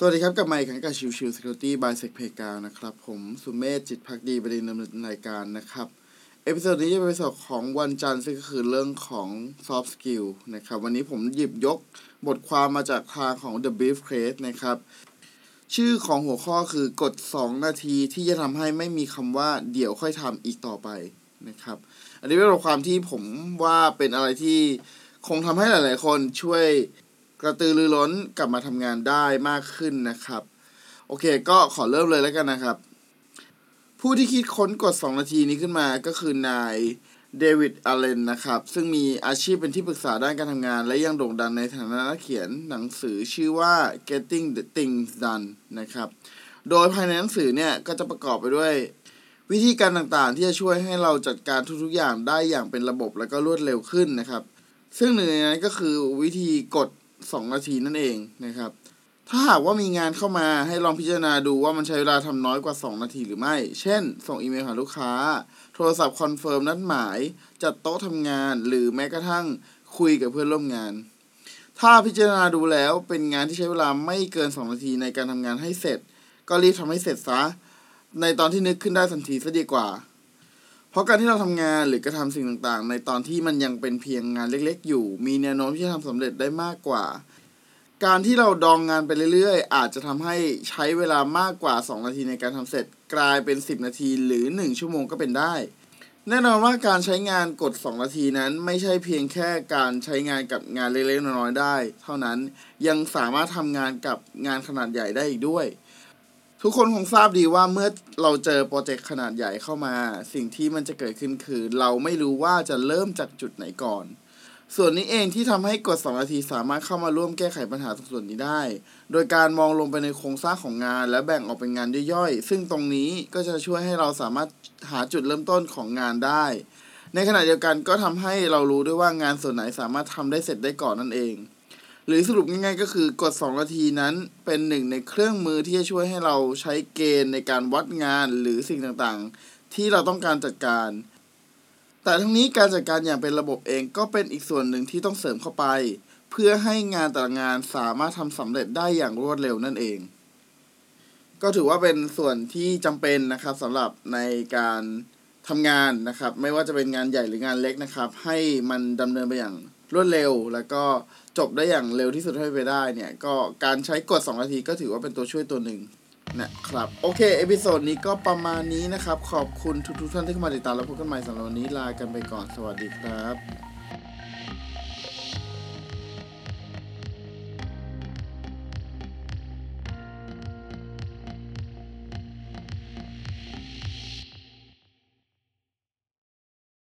สวัสดีครับ กับไมค์ขังกับชิวชิว Security by s e c p a y กานะครับ ผมสุเมธจิตภักดีบดินทร์ดำเนินรายการนะครับ episode นี้จะเป็น episode ของวันจันทร์ซึ่งก็คือเรื่องของ soft skill นะครับ วันนี้ผมหยิบยกบทความมาจากทางของ The Brief Case นะครับ ชื่อของหัวข้อคือกฎ2นาทีที่จะทำให้ไม่มีคำว่าเดี๋ยวค่อยทำอีกต่อไปนะครับ อันนี้เป็นบทความที่ผมว่าเป็นอะไรที่คงทำให้หลาย ๆ คนช่วย กระตือรือร้นกลับมาทำงานได้มากขึ้นนะครับ โอเคก็ขอเริ่มเลยแล้วกันนะครับ ผู้ที่คิดค้นกด2นาทีนี้ขึ้นมาก็คือนายเดวิดอเลนนะครับ ซึ่งมีอาชีพเป็นที่ปรึกษาด้านการทำงาน และยังโด่งดังในฐานะนักเขียนหนังสือชื่อว่า Getting the Things Done นะครับ โดยภายในหนังสือเนี่ย ก็จะประกอบไปด้วย วิธีการต่างๆ ที่จะช่วยให้เราจัดการทุกๆอย่างได้อย่างเป็นระบบและก็รวดเร็วขึ้นนะครับ ซึ่งหนึ่งในนั้นก็คือวิธีกฎ 2 นาทีนั่นเองนะครับ ถ้าหากว่ามีงานเข้ามาให้ลองพิจารณาดูว่ามันใช้เวลาทำน้อยกว่า 2 นาทีหรือไม่ เช่น ส่งอีเมลหาลูกค้า โทรศัพท์ confirm นัดหมาย จัดโต๊ะทำงาน หรือแม้กระทั่งคุยกับเพื่อนร่วมงาน ถ้าพิจารณาดูแล้วเป็นงานที่ใช้เวลาไม่เกิน 2 นาทีในการทำงานให้เสร็จ ก็รีบทำให้เสร็จซะ ในตอนที่นึกขึ้นได้ทันทีซะดีกว่า เพราะการที่เราทำงานหรือกระทำสิ่งต่างๆ ในตอนที่มันยังเป็นเพียงงานเล็ก ๆ อยู่ มีแนวโน้มที่จะทำสำเร็จได้มากกว่า การที่เราดองงานไปเรื่อยๆ อาจจะทำให้ใช้เวลามากกว่า 2 นาทีในการทำเสร็จกลายเป็น 10 นาทีหรือ 1 ชั่วโมงก็เป็นได้ แน่นอนว่าการใช้งานกด 2 นาทีนั้นไม่ใช่เพียงแค่การใช้งานกับงานเล็กๆน้อยๆได้ เท่านั้นยังสามารถทำงานกับงานขนาดใหญ่ได้อีกด้วย ทุกคนคงทราบดีว่าเมื่อเราเจอโปรเจกต์ขนาดใหญ่เข้ามา สิ่งที่มันจะเกิดขึ้นคือ เราไม่รู้ว่าจะเริ่มจากจุดไหนก่อน ส่วนนี้เองที่ทำให้กด2นาทีสามารถเข้ามาร่วมแก้ไขปัญหาตรงส่วนนี้ได้ โดยการมองลงไปในโครงสร้างของงาน และแบ่งออกเป็นงานย่อยๆ ซึ่งตรงนี้ก็จะช่วยให้เราสามารถหาจุดเริ่มต้นของงานได้ ในขณะเดียวกันก็ทำให้เรารู้ด้วยว่างานส่วนไหนสามารถทำได้เสร็จได้ก่อนนั่นเอง หรือสรุปง่ายๆก็คือกด2นาทีนั้นเป็นหนึ่งในเครื่องมือที่จะช่วยให้เราใช้เกณฑ์ในการวัดงานหรือสิ่งต่างๆ ที่เราต้องการจัดการ แต่ทั้งนี้การจัดการอย่างเป็นระบบเองก็เป็นอีกส่วนหนึ่งที่ต้องเสริมเข้าไป เพื่อให้งานแต่ละงานสามารถทำสำเร็จได้อย่างรวดเร็วนั่นเอง ก็ถือว่าเป็นส่วนที่จำเป็นนะครับสำหรับในการทำงานนะครับ ไม่ว่าจะเป็นงานใหญ่หรืองานเล็กนะครับ ให้มันดำเนินไปอย่าง รวดเร็ว แล้วก็จบได้อย่างเร็วที่สุดเท่าที่ไปได้เนี่ย ก็การใช้กฎ 2 นาทีก็ถือว่าเป็นตัวช่วยตัวหนึ่งนะครับ โอเค episode นี้ก็ประมาณนี้นะครับ ขอบคุณทุกๆท่านที่เข้ามาติดตามแล้วพบกันใหม่สำหรับวันนี้ลากันไปก่อนสวัสดีครับ